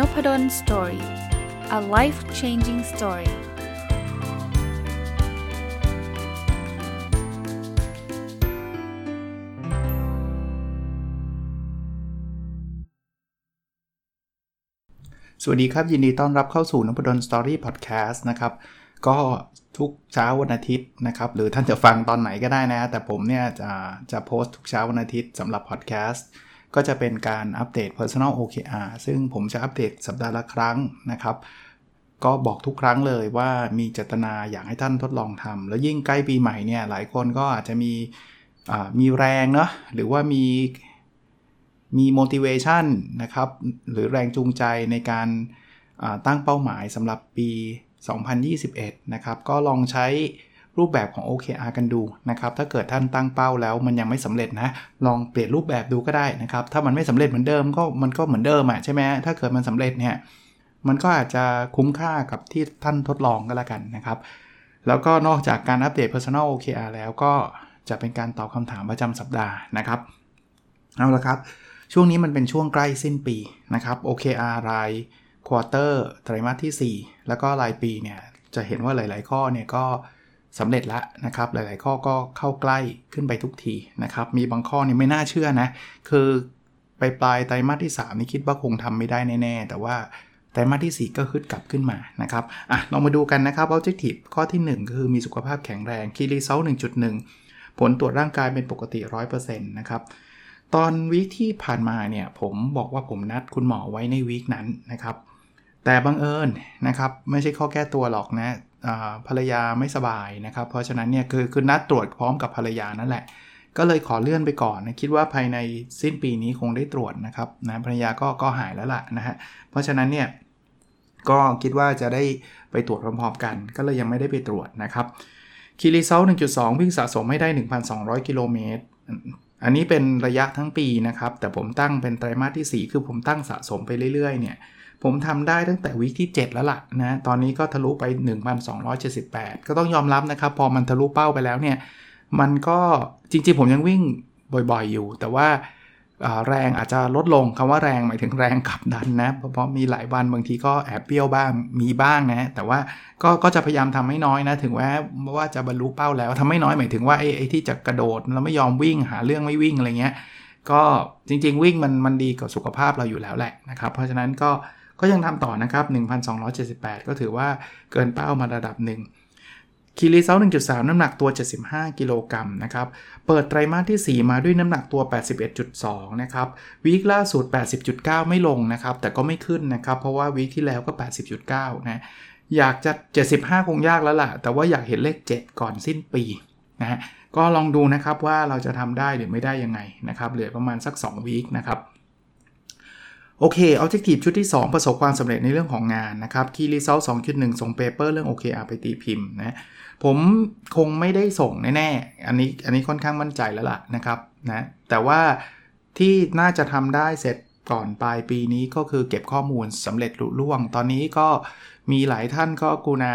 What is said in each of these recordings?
Nopadol Story a life changing story สวัสดีครับ ยินดีต้อนรับเข้าสู่นพดล Story พอดแคสต์นะครับ ก็ทุกเช้าวันอาทิตย์นะครับ หรือท่านจะฟังตอนไหนก็ได้นะ แต่ผมเนี่ยจะจะโพสต์ทุกเช้าวันอาทิตย์สำหรับพอดแคสต์ ก็จะเป็นการอัปเดต Personal OKR ซึ่งผมจะอัปเดตสัปดาห์ละครั้งนะครับ ก็บอกทุกครั้งเลยว่ามีเจตนาอยากให้ท่านทดลองทำแล้วยิ่งใกล้ปีใหม่เนี่ยหลายคนก็อาจจะมีมีแรงเนาะหรือว่ามีมี motivation นะครับ หรือแรงจูงใจในการตั้งเป้าหมายสำหรับปี 2021 นะครับ ก็ลองใช้ รูปแบบของ OKR กันดูนะครับถ้าเกิดท่านตั้งเป้าแล้วมันยังไม่สำเร็จนะลองเปลี่ยนรูปแบบดูก็ได้นะครับถ้ามันไม่สำเร็จเหมือนเดิมก็มันก็เหมือนเดิมอะใช่ไหมถ้าเกิดมันสำเร็จเนี่ยมันก็อาจจะคุ้มค่ากับที่ท่านทดลองก็แล้วกันนะครับแล้วก็นอกจากการอัปเดต Personal OKR แล้วก็จะเป็นการตอบคำถามประจำสัปดาห์นะครับเอาละครับ ช่วงนี้มันเป็นช่วงใกล้สิ้นปีนะครับ OKR รายควอเตอร์ไตรมาสที่ 4 แล้วก็รายปีเนี่ยจะเห็นว่าหลาย ๆ ข้อเนี่ยก็ สำเร็จแล้วนะครับ หลาย ๆ ข้อก็เข้าใกล้ขึ้นไปทุกทีนะครับ มีบางข้อนี่ไม่น่าเชื่อนะ คือไปปลายไตรมาสที่ 3 นี่คิดว่าคงทำไม่ได้แน่ ๆ แต่ว่าไตรมาสที่ 4 ก็ขึ้นกลับขึ้นมานะครับ อะลองมาดูกันนะครับ objective ข้อที่1ก็คือมีสุขภาพแข็งแรง key result 1.1 ผลตรวจร่างกายเป็นปกติ 100%นะครับตอนวีคที่ผ่านมาเนี่ยผมบอกว่าผมนัดคุณหมอไว้ในวีคนั้นนะครับ แต่บังเอิญนะครับ ไม่ใช่ข้อแก้ตัวหรอกนะ ภรรยาไม่สบายนะครับ เพราะฉะนั้นเนี่ยคือคือนัดตรวจพร้อมกับภรรยานั่นแหละ ก็เลยขอเลื่อนไปก่อนนะคิดว่าภายในสิ้นปีนี้คงได้ตรวจนะครับนะภรรยาก็ก็หายแล้วล่ะนะฮะเพราะฉะนั้นเนี่ยก็คิดว่าจะได้ไปตรวจพร้อมๆกัน ก็เลยยังไม่ได้ไปตรวจนะครับคีรีเซล1.2 วิ่งสะสมให้ได้ 1,200 กิโลเมตร อันนี้เป็นระยะทั้งปีนะครับ แต่ผมตั้งเป็นไตรมาสที่ 4 คือผมตั้งสะสมไปเรื่อยๆ เนี่ย ผมทำได้ตั้งแต่วิกที่ 7 แล้วล่ะนะตอนนี้ก็ทะลุไป 1278 ก็ต้องยอมรับนะครับ พอมันทะลุเป้าไปแล้วเนี่ย มันก็จริงๆ ผมยังวิ่งบ่อยๆอยู่ แต่ว่าแรงอาจจะลดลงคำว่าแรงหมายถึงแรงขับดันนะ เพราะมีหลายวันบางทีก็แอบเปรี้ยวบ้างมีบ้างนะแต่ว่าก็ก็จะพยายามทำให้น้อยนะ ถึงแม้ว่าจะบรรลุเป้าแล้วทำให้น้อยหมายถึงว่าไอ้ไอ้ที่จะกระโดดแล้วไม่ยอมวิ่งหาเรื่องไม่วิ่งอะไรเงี้ยก็จริงๆ วิ่งมันมันดีกับสุขภาพเราอยู่แล้วแหละนะครับ เพราะฉะนั้นก็ ก็ยังทำต่อนะครับ 1,278 ก็ถือว่าเกินเป้ามาระดับหนึ่งคีรีเซล1.3 น้ำหนักตัว 75 กิโลกรัมนะครับ เปิดไตรมาสที่ 4 มาด้วยน้ำหนักตัว 81.2 นะครับ วีคล่าสุด 80.9 ไม่ลงนะครับ แต่ก็ไม่ขึ้นนะครับ เพราะว่าวีคที่แล้วก็ 80.9 นะ อยากจะ 75 คงยากแล้วล่ะ แต่ว่าอยากเห็นเลข 7 ก่อนสิ้นปีนะก็ลองดูนะครับว่าเราจะทำได้หรือไม่ได้ยังไงนะครับ เหลือประมาณสัก 2 วีคนะครับ โอเค Objective ชุดที่ 2 ประสบความสำเร็จในเรื่องของงานนะครับ Key Result 2.1 ส่งเปเปอร์เรื่อง OKR ไปตีพิมพ์นะผมคงไม่ได้ส่งแน่ๆ อันนี้อันนี้ค่อนข้างมั่นใจแล้วล่ะนะครับนะแต่ว่าที่น่าจะทำได้เสร็จก่อนปลายปีนี้ก็คือเก็บข้อมูลสำเร็จลุล่วง ตอนนี้ก็มีหลายท่านก็กูนา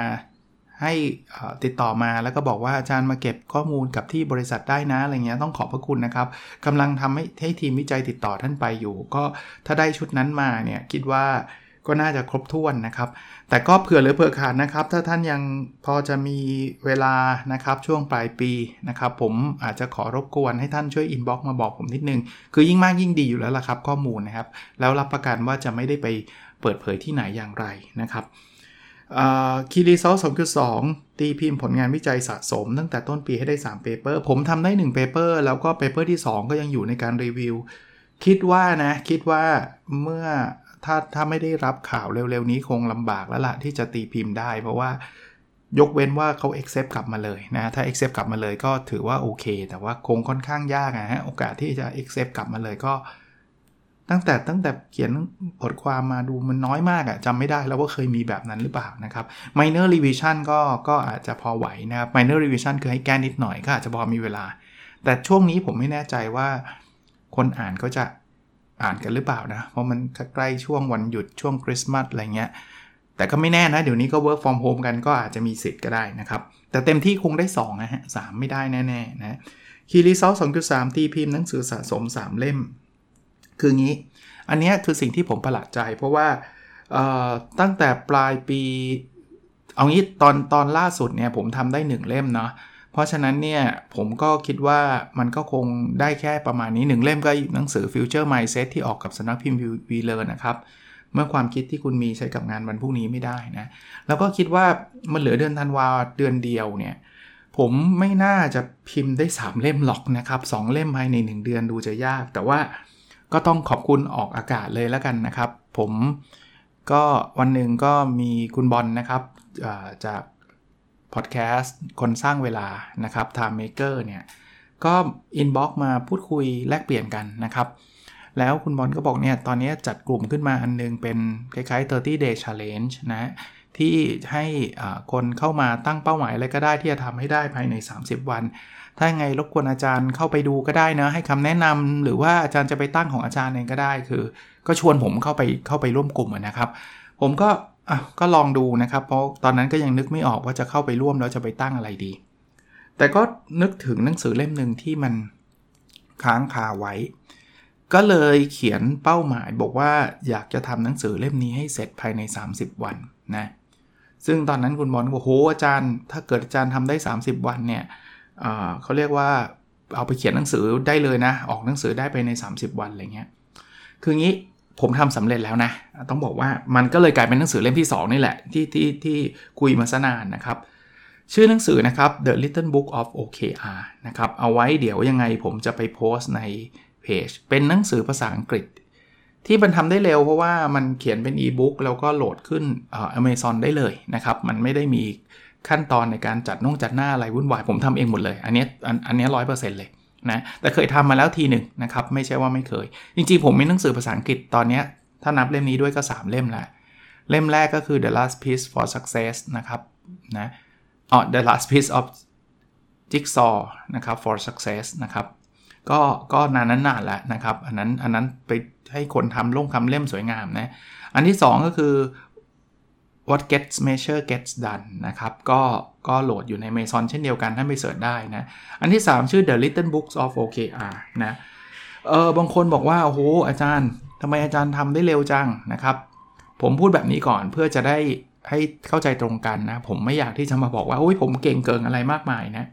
ให้ติดต่อมาแล้วก็บอกว่าอาจารย์มาเก็บข้อมูลกับที่บริษัทได้นะอะไรเงี้ยต้องขอบพระคุณนะครับกำลังทำให้ให้ทีมวิจัยติดต่อท่านไปอยู่ ก็ถ้าได้ชุดนั้นมาเนี่ยคิดว่าก็น่าจะครบถ้วนนะครับ แต่ก็เผื่อหรือเผื่อขาดนะครับ ถ้าท่านยังพอจะมีเวลานะครับช่วงปลายปีนะครับ ผมอาจจะขอรบกวนให้ท่านช่วย inbox มาบอกผมนิดนึง คือยิ่งมากยิ่งดีอยู่แล้วล่ะครับ ข้อมูลนะครับ แล้วรับประกันว่าจะไม่ได้ไปเปิดเผยที่ไหนอย่างไรนะครับ Key Result สองคือสองตีพิมพ์ผลงานวิจัยสะสม ตั้งแต่ต้นปีให้ได้3 paper ผมทำได้1 paper แล้วก็ paper ที่ 2 ก็ยังอยู่ในการรีวิว คิดว่านะ คิดว่าเมื่อถ้าถ้าไม่ได้รับข่าวเร็วๆ นี้คงลำบากแล้วล่ะที่จะตีพิมพ์ได้ เพราะว่ายกเว้นว่าเขา accept กลับมาเลยนะ ถ้า accept กลับมาเลยก็ถือว่าโอเค แต่ว่าคงค่อนข้างยากนะฮะโอกาสที่จะ accept กลับมาเลยก็ ตั้งแต่ตั้งแต่เขียนบทความมาดูมันน้อยมากอะจำไม่ได้แล้วว่าเคยมีแบบนั้นหรือเปล่านะครับ minor revision ก็ก็อาจจะพอไหวนะครับ minor revision คือให้แก้นิดหน่อยก็อาจจะพอมีเวลา แต่ช่วงนี้ผมไม่แน่ใจว่าคนอ่านก็จะอ่านกันหรือเปล่านะ เพราะมันใกล้ช่วงวันหยุดช่วงคริสต์มาสอะไรเงี้ย แต่ก็ไม่แน่นะ เดี๋ยวนี้ก็ work from home กันก็อาจจะมีสิทธิ์ก็ได้นะครับ แต่เต็มที่คงได้2นะฮะสไม่ได้แน่ๆนะคีรีซอลสองจุดสามตีพิมพ์หนังสือสะสม 3 เล่ม คืองี้ อันนี้คือสิ่งที่ผมประหลาดใจ เพราะว่าตั้งแต่ปลายปี เอางี้ตอนตอนล่าสุดเนี่ยผมทำได้ 1 เล่มเนาะเพราะฉะนั้นเนี่ยผมก็คิดว่ามันก็คงได้แค่ประมาณนี้ 1 เล่มก็หนังสือ Future Mindset ที่ออกกับสนักพิมพ์วีเลอร์นะครับเมื่อความคิดที่คุณมีใช้กับงานวันพรุ่งนี้ไม่ได้นะ แล้วก็คิดว่ามันเหลือเดือนธันวาเดือนเดียวเนี่ย ผมไม่น่าจะพิมพ์ได้ 3 เล่มหรอกนะครับ 2 เล่มภายใน 1 เดือนดูจะยาก แต่ว่า ก็ต้องขอบคุณออกอากาศเลยแล้วกันนะครับ ผมก็วันหนึ่งก็มีคุณบอลนะครับจากพอดแคสต์คนสร้างเวลานะครับ Time Maker เนี่ย ก็ inbox มาพูดคุยแลกเปลี่ยนกันนะครับ แล้วคุณบอลก็บอกเนี่ย ตอนนี้จัดกลุ่มขึ้นมาอันนึงเป็นคล้ายๆ 30 day challenge นะ ที่ให้คนเข้ามาตั้งเป้าหมายอะไรก็ได้ที่จะทำให้ได้ภายใน 30 วัน ถ้าไงรบกวนอาจารย์เข้าไปดูก็ได้นะ ให้คำแนะนำหรือว่าอาจารย์จะไปตั้งของอาจารย์เองก็ได้คือ ก็ชวนผมเข้าไปเข้าไปร่วมกลุ่มนะครับ ผมก็อะก็ลองดูนะครับ เพราะตอนนั้นก็ยังนึกไม่ออกว่าจะเข้าไปร่วมแล้วจะไปตั้งอะไรดี แต่ก็นึกถึงหนังสือเล่มหนึ่งที่มันค้างคาไว้ ก็เลยเขียนเป้าหมายบอกว่าอยากจะทำหนังสือเล่มนี้ให้เสร็จภายใน 30 วันนะซึ่งตอนนั้นคุณบอลบอกโหอาจารย์ ถ้าเกิดอาจารย์ทำได้ 30 วันเนี่ย เขาเรียกว่าเอาไปเขียนหนังสือได้เลยนะ ออกหนังสือได้ไปใน 30 วันอะไรเงี้ย คืองี้ผมทำสำเร็จแล้วนะ ต้องบอกว่ามันก็เลยกลายเป็นหนังสือเล่มที่ 2 นี่แหละ ที่ที่ที่คุยมาซะนานนะครับ ชื่อหนังสือนะครับ The Little Book of OKR นะครับ เอาไว้เดี๋ยวยังไงผมจะไปโพสต์ในเพจ เป็นหนังสือภาษาอังกฤษ ที่มันทำได้เร็วเพราะว่ามันเขียนเป็นอีบุ๊กแล้วก็โหลดขึ้นอเมซอนได้เลยนะครับ มันไม่ได้มี ขั้นตอนในการจัดน่งจัดหน้าอะไรวุ่นวายผมทำเองหมดเลย อันนี้อันนี้ร้อยเปอร์เซ็นต์เลยนะแต่เคยทำมาแล้วทีหนึ่งนะครับ ไม่ใช่ว่าไม่เคย จริงๆ ผมมีหนังสือภาษาอังกฤษตอนนี้ถ้านับเล่มนี้ด้วยก็ 3 เล่มแหละเล่มแรกก็คือ The Last Piece for Success นะครับนะอ๋อ The Last Piece of Jigsaw นะครับ for Success นะครับก็ก็นานนั้นนานแล้วนะครับ อันนั้นอันนั้นไปให้คนทำลงคำเล่มสวยงามนะ อันที่ 2 ก็คือ what gets measure gets done นะครับ ก็ก็โหลดอยู่ในเมซอนเช่นเดียวกันท่านไปเสิร์ชได้นะ อันที่ 3 ชื่อ the little books of OKR นะ เออบางคนบอกว่า โอ้โห อาจารย์ทำไมอาจารย์ทำได้เร็วจังนะครับ ผมพูดแบบนี้ก่อนเพื่อจะได้ให้เข้าใจตรงกันนะ ผมไม่อยากที่จะมาบอกว่า โอ้ยผมเก่งเกินอะไรมากมายนะ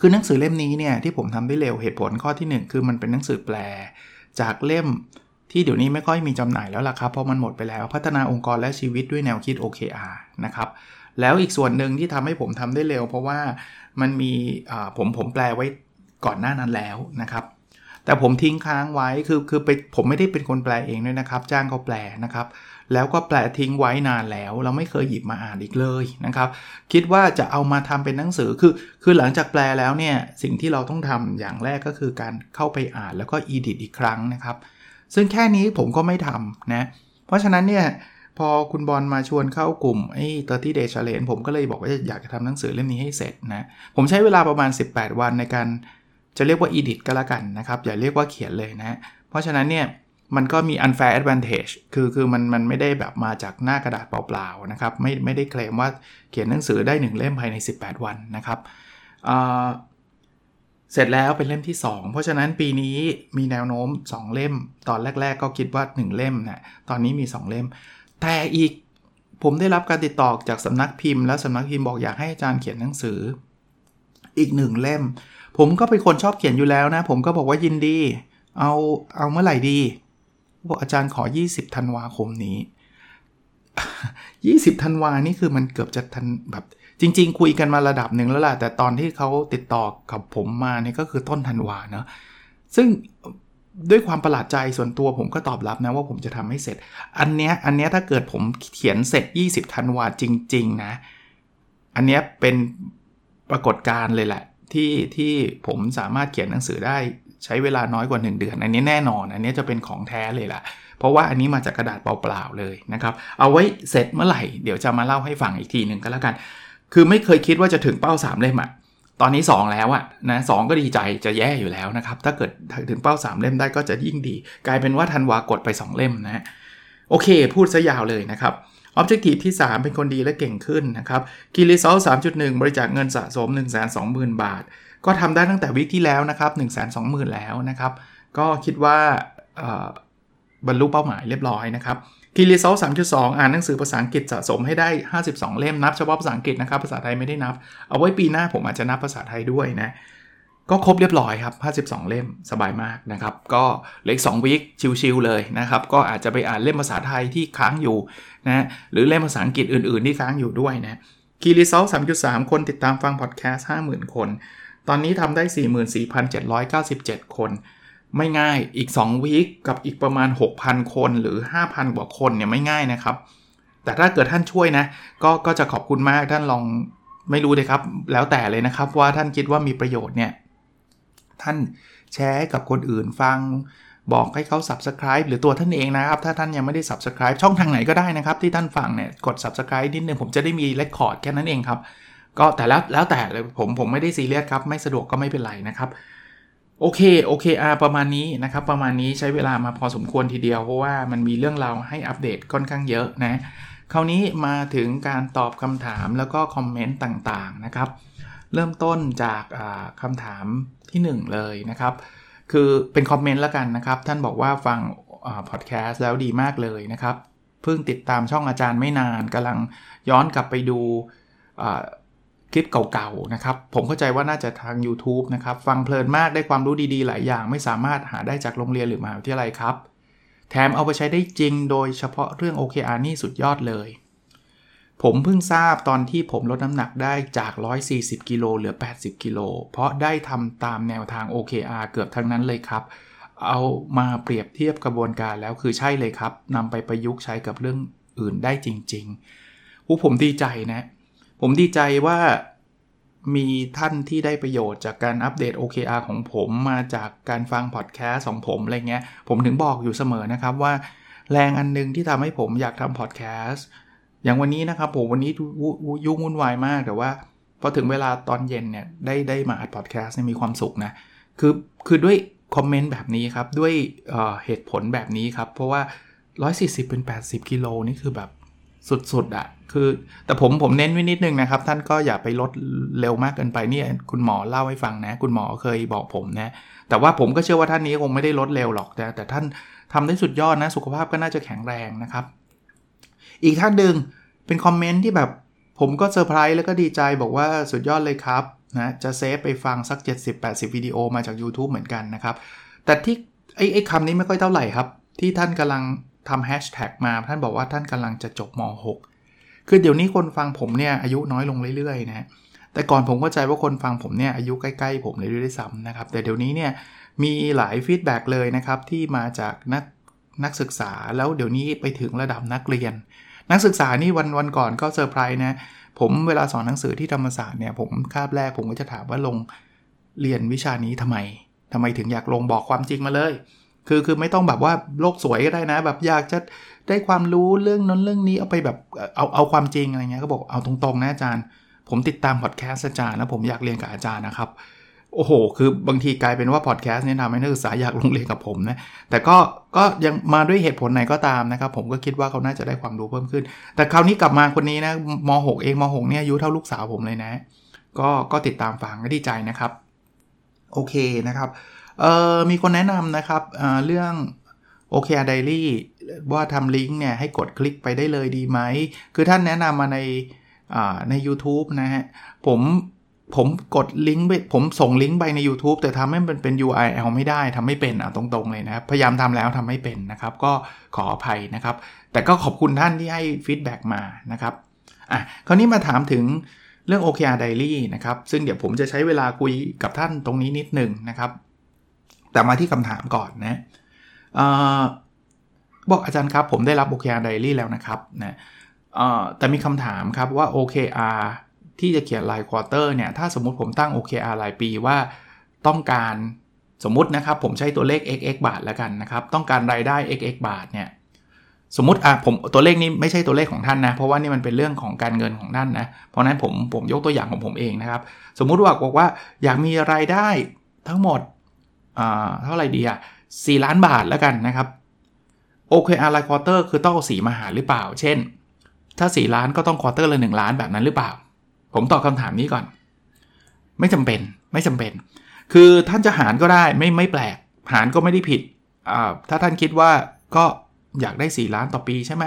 คือหนังสือเล่มนี้เนี่ยที่ผมทำได้เร็วเหตุผลข้อที่ 1 คือมันเป็นหนังสือแปลจากเล่ม ที่เดี๋ยวนี้ไม่ค่อยมีจำหน่ายแล้วล่ะครับ เพราะมันหมดไปแล้วพัฒนาองค์กรและชีวิตด้วยแนวคิด OKR นะครับแล้วอีกส่วนหนึ่งที่ทำให้ผมทำได้เร็ว เพราะว่ามันมีผมผมแปลไว้ก่อนหน้านั้นแล้วนะครับแต่ผมทิ้งค้างไว้คือคือไปผมไม่ได้เป็นคนแปลเองด้วยนะครับ จ้างเขาแปลนะครับ แล้วก็แปลทิ้งไว้นานแล้ว เราไม่เคยหยิบมาอ่านอีกเลยนะครับ คิดว่าจะเอามาทำเป็นหนังสือคือ คือหลังจากแปลแล้วเนี่ยสิ่งที่เราต้องทำอย่างแรกก็คือการเข้าไปอ่านแล้วก็อีดิทอีกครั้งนะครับ ซึ่งแค่นี้ผมก็ไม่ทำนะ เพราะฉะนั้นเนี่ยพอคุณบอลมาชวนเข้ากลุ่มไอ้ 30 day challenge ผมก็เลยบอกว่าอยากจะทำหนังสือเล่มนี้ให้เสร็จนะ ผมใช้เวลาประมาณ 18 วันในการจะเรียกว่า edit ก็แล้วกันนะครับ อย่าเรียกว่าเขียนเลยนะ เพราะฉะนั้นเนี่ยมันก็มี unfair advantage คือคือมันมันไม่ได้แบบมาจากหน้ากระดาษเปล่าๆนะครับ ไม่ไม่ได้เคลมว่าเขียนหนังสือได้ 1 เล่มภายใน 18 วันนะครับ เสร็จแล้วเป็นเล่มที่ 2 เพราะฉะนั้นปีนี้มีแนวโน้ม 2 เล่ม ตอนแรก ๆ ก็คิดว่า 1 เล่มนะตอนนี้มี 2 เล่ม แต่อีกผมได้รับการติดต่อจากสำนักพิมพ์ แล้วสำนักพิมพ์บอกอยากให้อาจารย์เขียนหนังสือ อีกหนึ่งเล่ม ผมก็เป็นคนชอบเขียนอยู่แล้วนะ ผมก็บอกว่ายินดี เอาเอาเมื่อไหร่ดีบอกอาจารย์ขอ 20ธันวาคมนี้ 20ธันวานี่คือมันเกือบจะทันแบบ จริง ๆ คุยกันมาระดับหนึ่งแล้วล่ะ แต่ตอนที่เขาติดต่อกับผมมาเนี่ยก็คือต้นธันวาเนาะซึ่งด้วยความประหลาดใจส่วนตัวผมก็ตอบรับนะว่าผมจะทำให้เสร็จ อันเนี้ยอันเนี้ยถ้าเกิดผมเขียนเสร็จ 20ธันวาจริง ๆ นะ อันเนี้ยเป็นปรากฏการณ์เลยแหละ ที่ที่ผมสามารถเขียนหนังสือได้ใช้เวลาน้อยกว่า 1 เดือน อันนี้แน่นอน อันนี้จะเป็นของแท้เลยล่ะ เพราะว่าอันนี้มาจากกระดาษเปล่าๆเลยนะครับ เอาไว้เสร็จเมื่อไหร่ เดี๋ยวจะมาเล่าให้ฟังอีกทีหนึ่งก็แล้วกัน คือไม่เคยคิดว่าจะถึงเป้า 3 เล่มอะตอนนี้ 2 แล้วอะนะสก็ดีใจจะแย่อยู่แล้วนะครับ ถ้าเกิดถึงเป้า 3 เล่มได้ก็จะยิ่งดี กลายเป็นว่าทันวากดไป 2 เล่มนะโอเค พูดซะยาวเลยนะครับ Objective ที่ 3 เป็นคนดีและเก่งขึ้นนะครับ Key Result 3.1 บริจาคเงินสะสม 1 2 0 0 0 0 บาท ก็ทำได้ตั้งแต่วิกที่แล้วนะครับ 1 2 0 0 0 0 แล้วนะครับ ก็คิดว่าบรรลุเป้าหมายเรียบร้อยนะครับ คีรีโซล3.2อ่านหนังสือภาษาอังกฤษสะสมให้ได้ 52 เล่มนับเฉพาะภาษาอังกฤษนะครับ ภาษาไทยไม่ได้นับ เอาไว้ปีหน้าผมอาจจะนับภาษาไทยด้วยนะ ก็ครบเรียบร้อยครับ 52 เล่มสบายมากนะครับ ก็เหลือ2วิคชิลๆเลยนะครับ ก็อาจจะไปอ่านเล่มภาษาไทยที่ค้างอยู่นะ หรือเล่มภาษาอังกฤษอื่นๆที่ค้างอยู่ด้วยนะคีรีโซล3.3คนติดตามฟังพอดแคสต์50,000คน ตอนนี้ทำได้ 44,797 คน ไม่ง่ายอีก2วีคกับอีกประมาณ 6,000 คนหรือ 5,000 กว่าคนเนี่ยไม่ง่ายนะครับ แต่ถ้าเกิดท่านช่วยนะ ก็ก็จะขอบคุณมากท่านลองไม่รู้เลยครับ แล้วแต่เลยนะครับว่าท่านคิดว่ามีประโยชน์เนี่ย ท่านแชร์กับคนอื่นฟังบอกให้เขา subscribe หรือตัวท่านเองนะครับ ถ้าท่านยังไม่ได้ subscribe ช่องทางไหนก็ได้นะครับ ที่ท่านฟังเนี่ยกด subscribe นิดนึงผมจะได้มี record แค่นั้นเองครับ ก็แต่แล้วแล้วแต่เลยผมผมไม่ได้ซีเรียสครับ ไม่สะดวกก็ไม่เป็นไรนะครับ โอเคโอเคอาประมาณนี้นะครับ ประมาณนี้ใช้เวลามาพอสมควรทีเดียว เพราะว่ามันมีเรื่องราวให้อัปเดตค่อนข้างเยอะนะ คราวนี้มาถึงการตอบคำถามแล้วก็คอมเมนต์ต่างๆนะครับ เริ่มต้นจากคำถามที่ 1 เลยนะครับ คือเป็นคอมเมนต์แล้วกันนะครับ ท่านบอกว่าฟังพอดแคสต์แล้วดีมากเลยนะครับ เพิ่งติดตามช่องอาจารย์ไม่นานกำลังย้อนกลับไปดู คลิปเก่าๆนะครับ ผมเข้าใจว่าน่าจะทาง YouTube นะครับ ฟังเพลินมากได้ความรู้ดีๆ หลายอย่าง ไม่สามารถหาได้จากโรงเรียนหรือมหาวิทยาลัยครับ แถมเอาไปใช้ได้จริงโดยเฉพาะเรื่อง OKR นี่สุดยอดเลย ผมเพิ่งทราบตอนที่ผมลดน้ำหนักได้จาก 140 กิโลเหลือ 80 กิโลเพราะได้ทำตามแนวทาง OKR เกือบทั้งนั้นเลยครับ เอามาเปรียบเทียบกระบวนการแล้วคือใช่เลยครับนำไปประยุกต์ใช้กับเรื่องอื่นได้จริงๆผู้ผมดีใจนะ ผมดีใจว่ามีท่านที่ได้ประโยชน์จากการอัปเดต OKR ของผมมาจากการฟังพอดแคสต์ของผมอะไรเงี้ย ผมถึงบอกอยู่เสมอนะครับว่า แรงอันนึงที่ทำให้ผมอยากทำพอดแคสต์อย่างวันนี้นะครับผมวันนี้ยุ่งวุ่นวายมากแต่ว่าพอถึงเวลาตอนเย็นเนี่ยได้ได้มาอัดพอดแคสต์มีความสุขนะ คือคือด้วยคอมเมนต์แบบนี้ครับ ด้วยเเหตุผลแบบนี้ครับ เพราะว่า 140 เป็น 80 กิโลนี่คือแบบสุดๆอะ คือแต่ผมผมเน้นไว้นิดนึงนะครับ ท่านก็อย่าไปลดเร็วมากเกินไปเนี่ยคุณหมอเล่าให้ฟังนะ คุณหมอเคยบอกผมนะ แต่ว่าผมก็เชื่อว่าท่านนี้คงไม่ได้ลดเร็วหรอกแต่แต่ท่านทำได้สุดยอดนะ สุขภาพก็น่าจะแข็งแรงนะครับ อีกท่านหนึ่งเป็น comment ที่แบบผมก็เซอร์ไพรส์แล้วก็ดีใจบอกว่าสุดยอดเลยครับนะจะ save ไปฟังสัก 70-80 วิดีโอมาจาก YouTube เหมือนกันนะครับ แต่ที่ไอ้ไอ้คำนี้ไม่ค่อยเท่าไหร่ครับ ที่ท่านกำลังทำแฮชแท็กมา ท่านบอกว่าท่านกำลังจะจบม .6 คือเดี๋ยวนี้คนฟังผมเนี่ยอายุน้อยลงเรื่อยๆนะแต่ก่อนผมเข้าใจว่าคนฟังผมเนี่ยอายุใกล้ๆผมเลยด้วยซ้ำนะครับ แต่เดี๋ยวนี้เนี่ยมีหลาย feedback เลยนะครับที่มาจากนักนักศึกษาแล้วเดี๋ยวนี้ไปถึงระดับนักเรียน นักศึกษานี่วันวันก่อนก็เซอร์ไพรส์นะผมเวลาสอนหนังสือที่ธรรมศาสตร์เนี่ยผมคาบแรกผมก็จะถามว่าลงเรียนวิชานี้ทำไมทำไมถึงอยากลงบอกความจริงมาเลย คือคือไม่ต้องแบบว่าโลกสวยก็ได้นะ แบบอยากจะได้ความรู้เรื่องนั้นเรื่องนี้เอาไปแบบเอาเอาความจริงอะไรเงี้ยก็บอกเอาตรงๆนะอาจารย์ ผมติดตามพอดแคสต์อาจารย์แล้วผมอยากเรียนกับอาจารย์นะครับโอ้โห คือบางทีกลายเป็นว่าพอดแคสต์เนี่ยทำให้นักศึกษาอยากลงเรียนกับผมนะ แต่ก็ ก็ยังมาด้วยเหตุผลไหนก็ตามนะครับ ผมก็คิดว่าเขาน่าจะได้ความรู้เพิ่มขึ้น แต่คราวนี้กลับมาคนนี้นะม .6 เองม .6 เนี่ยอายุเท่าลูกสาวผมเลยนะ ก็ ก็ติดตามฟังก็ดีใจนะครับ โอเคนะครับ เอ่อมีคนแนะนำนะครับเอ่อเรื่อง OKR Diary ว่าทำลิงก์เนี่ยให้กดคลิกไปได้เลยดีไหม คือท่านแนะนำมาในใน u t u b e นะฮะ ผมผมกดลิงก์ไปผมส่งลิงก์ไปใน YouTube แต่ทำให้มันเป็น URL ไม่ได้ทำไม่เป็นอะตรงๆเลยนะครับ พยายามทำแล้วทำไม่เป็นนะครับ ก็ขออภัยนะครับ แต่ก็ขอบคุณท่านที่ให้ feedback มานะครับอะคราวนี้มาถามถึงเรื่อง OKR Diary นะครับ ซึ่งเดี๋ยวผมจะใช้เวลาคุยกับท่านตรงนี้นิดหนึ่งนะครับ แต่มาที่คำถามก่อนนะบอกอาจารย์ครับผมได้รับ OKR Diary แล้วนะครับนะแต่มีคำถามครับว่า OKR ที่จะเขียนรายควอเตอร์เนี่ย ถ้าสมมติผมตั้ง OKR รายปีว่าต้องการสมมตินะครับผมใช้ตัวเลข xx บาทแล้วกันนะครับ ต้องการรายได้ xx บาทเนี่ยสมมติอะผมตัวเลขนี้ไม่ใช่ตัวเลขของท่านนะ เพราะว่านี่มันเป็นเรื่องของการเงินของท่านนะ เพราะนั้นผมผมยกตัวอย่างของผมเองนะครับ สมมุติว่าบอกว่าอยากมีรายได้ทั้งหมด เท่าไหร่ดีอะ4ล้านบาทแล้วกันนะครับ OKR ราย quarter คือต้องเอาสี่มาหารหรือเปล่า เช่น ถ้า 4 ล้านก็ต้อง quarter ละ1ล้านแบบนั้นหรือเปล่า ผมตอบคำถามนี้ก่อน ไม่จำเป็นไม่จำเป็น คือท่านจะหารก็ได้ไม่ไม่แปลก หารก็ไม่ได้ผิดอ่าถ้าท่านคิดว่าก็อยากได้ 4 ล้านต่อปีใช่ไหม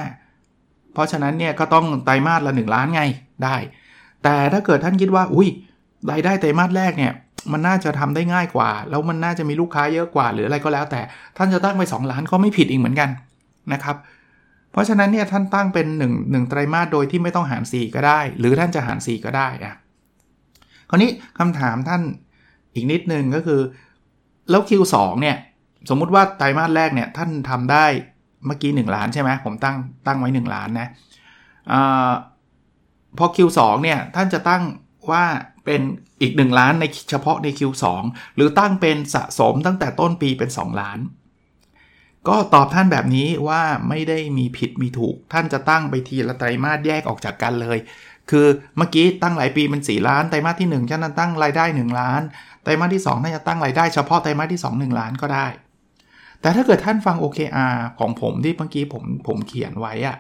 เพราะฉะนั้นเนี่ยก็ต้องไตรมาสละ 1 ล้านไงได้ แต่ถ้าเกิดท่านคิดว่า อุ้ยรายได้ไตรมาสแรกเนี่ย มันน่าจะทำได้ง่ายกว่า แล้วมันน่าจะมีลูกค้าเยอะกว่า หรืออะไรก็แล้วแต่ ท่านจะตั้งไป 2 ล้านก็ไม่ผิดอีกเหมือนกันนะครับ เพราะฉะนั้นเนี่ยท่านตั้งเป็น1 1ไตรมาสโดยที่ไม่ต้องหาร 4 ก็ได้ หรือท่านจะหาร 4 ก็ได้อะคราวนี้คำถามท่านอีกนิดนึงก็คือ แล้ว Q2 เนี่ยสมมุติว่าไตรมาสแรกเนี่ยท่านทำได้เมื่อกี้ 1 ล้านใช่ไหมผมตั้งตั้งไว้ 1 ล้านนะอพอ Q2 เนี่ยท่านจะตั้ง ว่าเป็นอีก 1 ล้านในเฉพาะใน Q2 หรือตั้งเป็นสะสมตั้งแต่ต้นปีเป็น 2 ล้าน ก็ตอบท่านแบบนี้ว่าไม่ได้มีผิดมีถูก ท่านจะตั้งไปทีละไตรมาสแยกออกจากกันเลย คือเมื่อกี้ตั้งหลายปีเป็น 4 ล้าน ไตรมาสที่1ท่านตั้งรายได้ 1 ล้าน ไตรมาสที่2ท่านจะตั้งรายได้เฉพาะไตรมาสที่ 2 1 ล้านก็ได้ แต่ถ้าเกิดท่านฟัง OKR ของผมที่เมื่อกี้ผมผมเขียนไว้อะ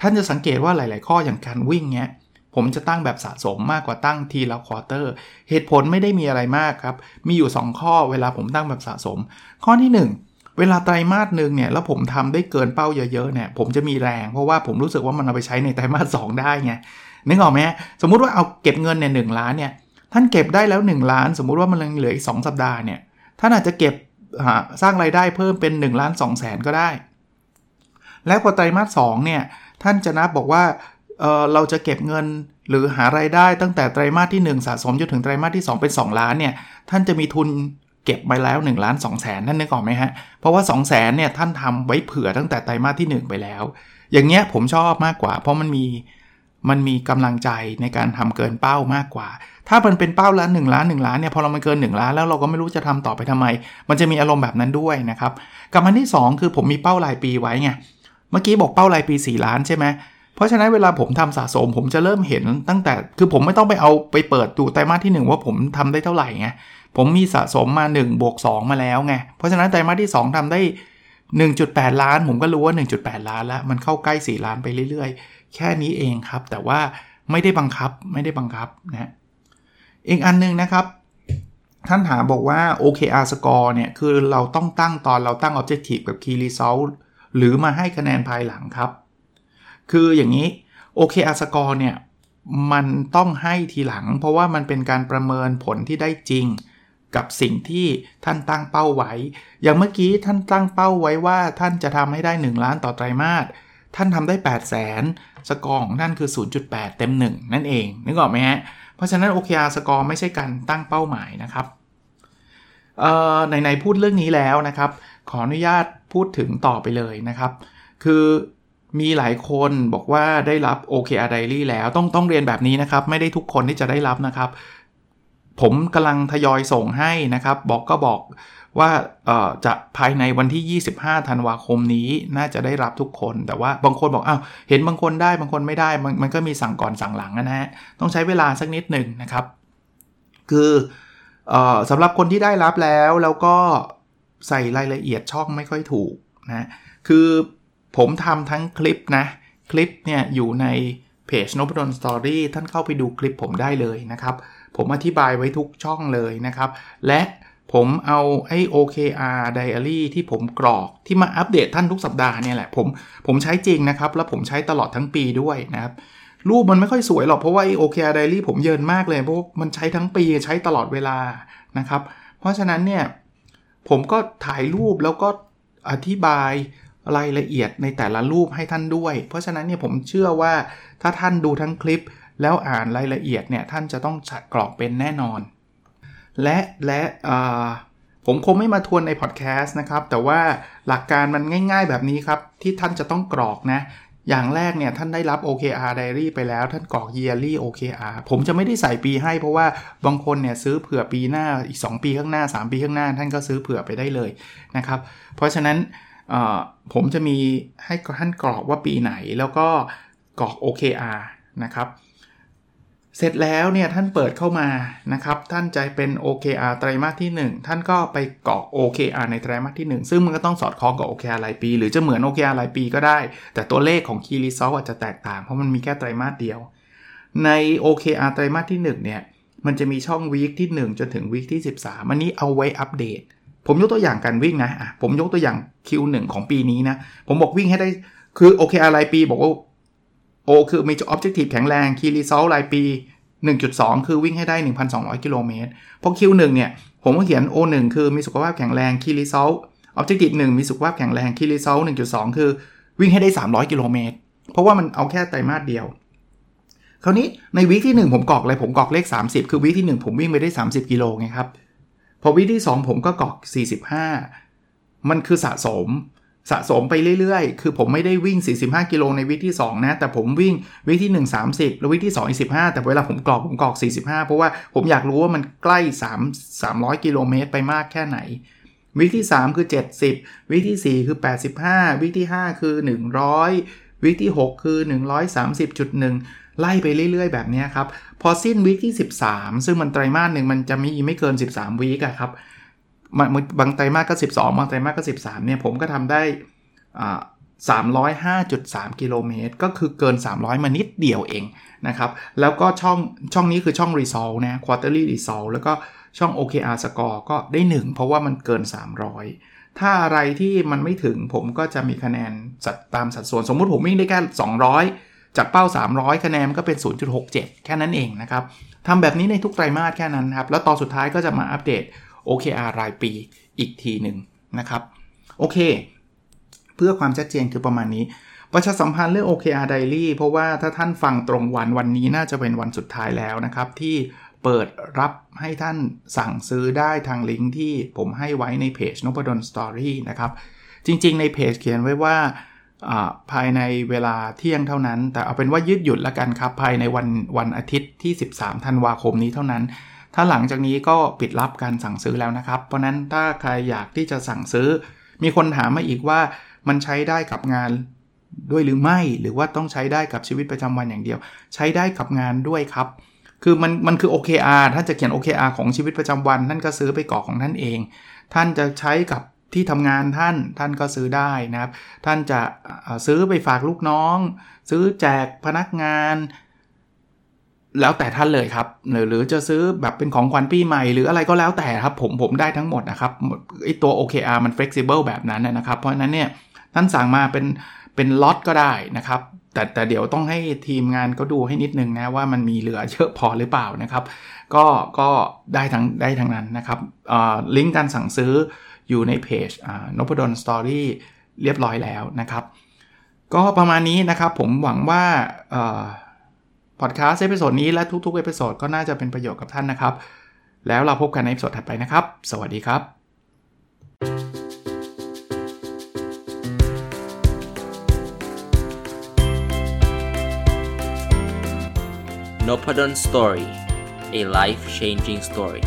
ท่านจะสังเกตว่าหลาย ๆ ข้ออย่างการวิ่งเนี้ย ผมจะตั้งแบบสะสมมากกว่าตั้งทีละควอเตอร์ เหตุผลไม่ได้มีอะไรมากครับ มีอยู่ 2 ข้อเวลาผมตั้งแบบสะสม ข้อที่ 1เวลาไตรมาสหนึ่งเนี่ยแล้วผมทำได้เกินเป้าเยอะๆเนี่ยผมจะมีแรง เพราะว่าผมรู้สึกว่ามันเอาไปใช้ในไตรมาสสได้ไงนึกออกไหมสมมุติว่าเอาเก็บเงินเนี่ยหล้านเนี่ยท่านเก็บได้แล้ว 1 ล้าน สมมุติว่ามันเหลืออีก 2 สัปดาห์เนี่ยท่านอาจจะเก็บสร้างรายได้เพิ่มเป็น1ล้าน2แสนก็ได้ แล้วพอไตรมาส2เนี่ยท่านจะนับบอกว่า เเราจะเก็บเงินหรือหารายได้ตั้งแต่ไตรมาสที่ 1 สะสมจนถึงไตรมาสที่ 2 เป็น 2 ล้านเนี่ยท่านจะมีทุนเก็บไปแล้ว1ล้าน2แสนนั่นนึกออกไหมฮะ เพราะว่า 2 0 0แสนเนี่ยท่านทำไว้เผื่อตั้งแต่ไตรมาสที่ 1 ไปแล้ว อย่างเงี้ยผมชอบมากกว่า เพราะมันมีมันมีกำลังใจในการทำเกินเป้ามากกว่า ถ้ามันเป็นเป้าละ1ล้าน1ล้านเนี่ยพอเรามันเกิน 1 ล้านแล้วเราก็ไม่รู้จะทำต่อไปทำไม มันจะมีอารมณ์แบบนั้นด้วยนะครับกับอันที่ 2 คือผมมีเป้ารายปีไว้ไงเมื่อกี้บอกเป้ารายปี 4 ล้านใช่ไหม เพราะฉะนั้นเวลาผมทำสะสม ผมจะเริ่มเห็นตั้งแต่ คือผมไม่ต้องไปเอาไปเปิดดูไตรมาสที่ 1 ว่าผมทำได้เท่าไหร่ไง ผมมีสะสมมา1บวก2มาแล้วไง เพราะฉะนั้นไตรมาสที่ 2ทำได้ 1.8 ล้าน ผมก็รู้ว่า 1.8 ล้านแล้ว มันเข้าใกล้ 4 ล้านไปเรื่อยๆ แค่นี้เองครับ แต่ว่าไม่ได้บังคับ ไม่ได้บังคับนะอีกอันนึงนะครับ ท่านถามบอกว่า OKR score เนี่ย คือเราต้องตั้งตอนเราตั้ง objective กับ key result หรือมาให้คะแนนภายหลังครับ คืออย่างนี้ OKR score เนี่ย มันต้องให้ทีหลัง เพราะว่ามันเป็นการประเมินผลที่ได้จริง กับสิ่งที่ท่านตั้งเป้าไว้ อย่างเมื่อกี้ท่านตั้งเป้าไว้ว่าท่านจะทำให้ได้ 1 ล้านต่อไตรมาสท่านทำได้ 8 0 0แสนสกอร์ของท่านคือ 0.8 เต็ม 1 นั่นเองนึกออกไหมฮะ เพราะฉะนั้น OKR สกอร์ไม่ใช่การตั้งเป้าหมายนะครับในในพูดเรื่องนี้แล้วนะครับ ขออนุญาตพูดถึงต่อไปเลยนะครับ คือ มีหลายคนบอกว่าได้รับ OKR Diary แล้วต้องต้องเรียนแบบนี้นะครับ ไม่ได้ทุกคนที่จะได้รับนะครับ ผมกำลังทยอยส่งให้นะครับ บอกก็บอกว่าจะภายในวันที่ 25 ธันวาคมนี้น่าจะได้รับทุกคน แต่ว่าบางคนบอกอ้าวเห็นบางคนได้บางคนไม่ได้มันมันก็มีสั่งก่อนสั่งหลังนะฮะต้องใช้เวลาสักนิดหนึ่งนะครับ คืออสำหรับคนที่ได้รับแล้วแล้วก็ใส่รายละเอียดช่องไม่ค่อยถูกนะคือ ผมทำทั้งคลิปนะ คลิปเนี่ยอยู่ในเพจนบดอนสตอรี่ท่านเข้าไปดูคลิปผมได้เลยนะครับ ผมอธิบายไว้ทุกช่องเลยนะครับ และผมเอาไอ้ OKR Diary ที่ผมกรอกที่มาอัปเดตท่านทุกสัปดาห์เนี่ยแหละผมผมใช้จริงนะครับ แล้วผมใช้ตลอดทั้งปีด้วยนะครับ รูปมันไม่ค่อยสวยหรอกเพราะว่าไอ้ OKR Diary ผมเยินมากเลยเพราะมันใช้ทั้งปีใช้ตลอดเวลานะครับ เพราะฉะนั้นเนี่ยผมก็ถ่ายรูปแล้วก็อธิบาย รายละเอียดในแต่ละรูปให้ท่านด้วย เพราะฉะนั้นเนี่ยผมเชื่อว่าถ้าท่านดูทั้งคลิป แล้วอ่านรายละเอียดเนี่ยท่านจะต้องกรอกเป็นแน่นอน และและผมคงไม่มาทวนในพอดแคสต์นะครับ แต่ว่าหลักการมันง่าย ๆ แบบนี้ครับ ที่ท่านจะต้องกรอกนะอย่างแรกเนี่ยท่านได้รับ OKR Diary ไปแล้ว ท่านกรอก Yearly OKR ผมจะไม่ได้ใส่ปีให้เพราะว่าบางคนเนี่ยซื้อเผื่อปีหน้าอีก 2 ปีข้างหน้า 3 ปีข้างหน้า ท่านก็ซื้อเผื่อไปได้เลยนะครับ เพราะฉะนั้น ผมจะมีให้ท่านกรอกว่าปีไหนแล้วก็กรอก OKR นะครับเสร็จแล้วเนี่ยท่านเปิดเข้ามานะครับ ท่านจะเป็น OKR ไตรมาสที่ 1 ท่านก็ไปกรอก OKR ในไตรมาสที่ 1 ซึ่งมันก็ต้องสอดคล้องกับ OKR รายปี หรือจะเหมือน OKR รายปีก็ได้ แต่ตัวเลขของ Key Result อาจจะแตกต่าง เพราะมันมีแค่ไตรมาสเดียว ใน OKR ไตรมาสที่ 1 เนี่ย มันจะมีช่องวีคที่ 1 จนถึงวีคที่ 13 อันนี้เอาไว้อัปเดต ผมยกตัวอย่างการวิ่งนะผมยกตัวอย่าง Q1 ของปีนี้นะ ผมบอกวิ่งให้ได้คือโอเคอะไรปีบอกว่าโอคือมี objective แข็งแรง key result รายปี 1.2 คือวิ่งให้ได้ 1,200 กิโลเมตรพอ Q1 เนี่ย ผมก็เขียน O1 คือมีสุขภาพแข็งแรง key result objective 1มีสุขภาพแข็งแรง key result 1.2 คือวิ่งให้ได้ 300 กิโลเมตร เพราะว่ามันเอาแค่ไตรมาสเดียว คราวนี้ในวีคที่ 1 ผมกรอกอะไรผมกรอกเลข 30 คือวีคที่ 1 ผมวิ่งไปได้ 30 กิโลไงครับ พอวีคที่ 2 ผมก็กอก 45 มันคือสะสมสะสมไปเรื่อยๆ คือผมไม่ได้วิ่ง 45 กิโลในวิที่ 2 นะ แต่ผมวิ่งวิที่ 1 30 แล้ววิที่ 2 15 แต่เวลาผมกรอกผมกรอก 45 เพราะว่าผมอยากรู้ว่ามันใกล้ 3 300 กิโลเมตรไปมากแค่ไหน วิที่ 3 คือ 70 วิที่ 4 คือ 85 วิที่ 5 คือ 100 วิที่ 6 คือ 130.1 ไล่ไปเรื่อยๆ แบบนี้ครับ พอสิ้นวิที่ 13 ซึ่งมันไตรมาสหนึ่งมันจะมีไม่เกิน 13วิอะครับบางไตรมาสก็ 12 บางไตรมาสก็ 13 เนี่ย ผมก็ทำได้305.3 กิโลเมตร ก็คือเกิน 300 มานิดเดียวเองนะครับ แล้วก็ช่องช่องนี้คือช่อง result นะ quarterly result แล้วก็ช่อง OKR score ก็ได้ 1 เพราะว่ามันเกิน 300 ถ้าอะไรที่มันไม่ถึงผมก็จะมีคะแนนตามสัดส่วน สมมุติผมวิ่งได้แค่ 200 จากเป้า 300 คะแนนก็เป็น 0.67 แค่นั้นเองนะครับทำแบบนี้ในทุกไตรมาสแค่นั้นครับ แล้วตอนสุดท้ายก็จะมาอัปเดต OKR รายปีอีกทีหนึ่งนะครับ โอเค เพื่อความชัดเจนคือประมาณนี้ ประชาสัมพันธ์เรื่อง OKR Daily เพราะว่าถ้าท่านฟังตรงวันวันนี้น่าจะเป็นวันสุดท้ายแล้วนะครับ ที่เปิดรับให้ท่านสั่งซื้อได้ทางลิงก์ที่ผมให้ไว้ในเพจนพดลสตอรี่นะครับ จริงๆ ในเพจเขียนไว้ว่า ภายในเวลาเที่ยงเท่านั้น แต่เอาเป็นว่ายืดหยุดละกันครับ ภายในวันวันอาทิตย์ที่ 13ธันวาคมนี้เท่านั้น ถ้าหลังจากนี้ก็ปิดรับการสั่งซื้อแล้วนะครับ เพราะนั้นถ้าใครอยากที่จะสั่งซื้อ มีคนถามมาอีกว่ามันใช้ได้กับงานด้วยหรือไม่ หรือว่าต้องใช้ได้กับชีวิตประจำวันอย่างเดียว ใช้ได้กับงานด้วยครับ คือมันมันคือ OKR ท่านจะเขียน OKR ของชีวิตประจำวันท่านก็ซื้อไปกรอกของท่านเอง ท่านจะใช้กับ ที่ทำงานท่านท่านก็ซื้อได้นะครับ ท่านจะซื้อไปฝากลูกน้อง ซื้อแจกพนักงาน แล้วแต่ท่านเลยครับ หรือจะซื้อแบบเป็นของขวัญปีใหม่ หรืออะไรก็แล้วแต่ครับผมผมได้ทั้งหมดนะครับไอตัว OKR มัน flexible แบบนั้นนะครับ เพราะฉะนั้นเนี่ยท่านสั่งมาเป็นเป็นล็อตก็ได้นะครับแต่แต่เดี๋ยวต้องให้ทีมงานก็ดูให้นิดนึงนะว่ามันมีเหลือเยอะพอหรือเปล่านะครับ ก็ก็ได้ทั้งได้ทั้งนั้นนะครับลิงก์การสั่งซื้อ อยู่ในเพจนพดล Story เรียบร้อยแล้วนะครับ ก็ประมาณนี้นะครับผมหวังว่าพอดแคสต์ episode นี้และทุกๆ episode ก็น่าจะเป็นประโยชน์กับท่านนะครับ แล้วเราพบกันใน episode ถัดไปนะครับ สวัสดีครับ n o p a d o n Story a life changing story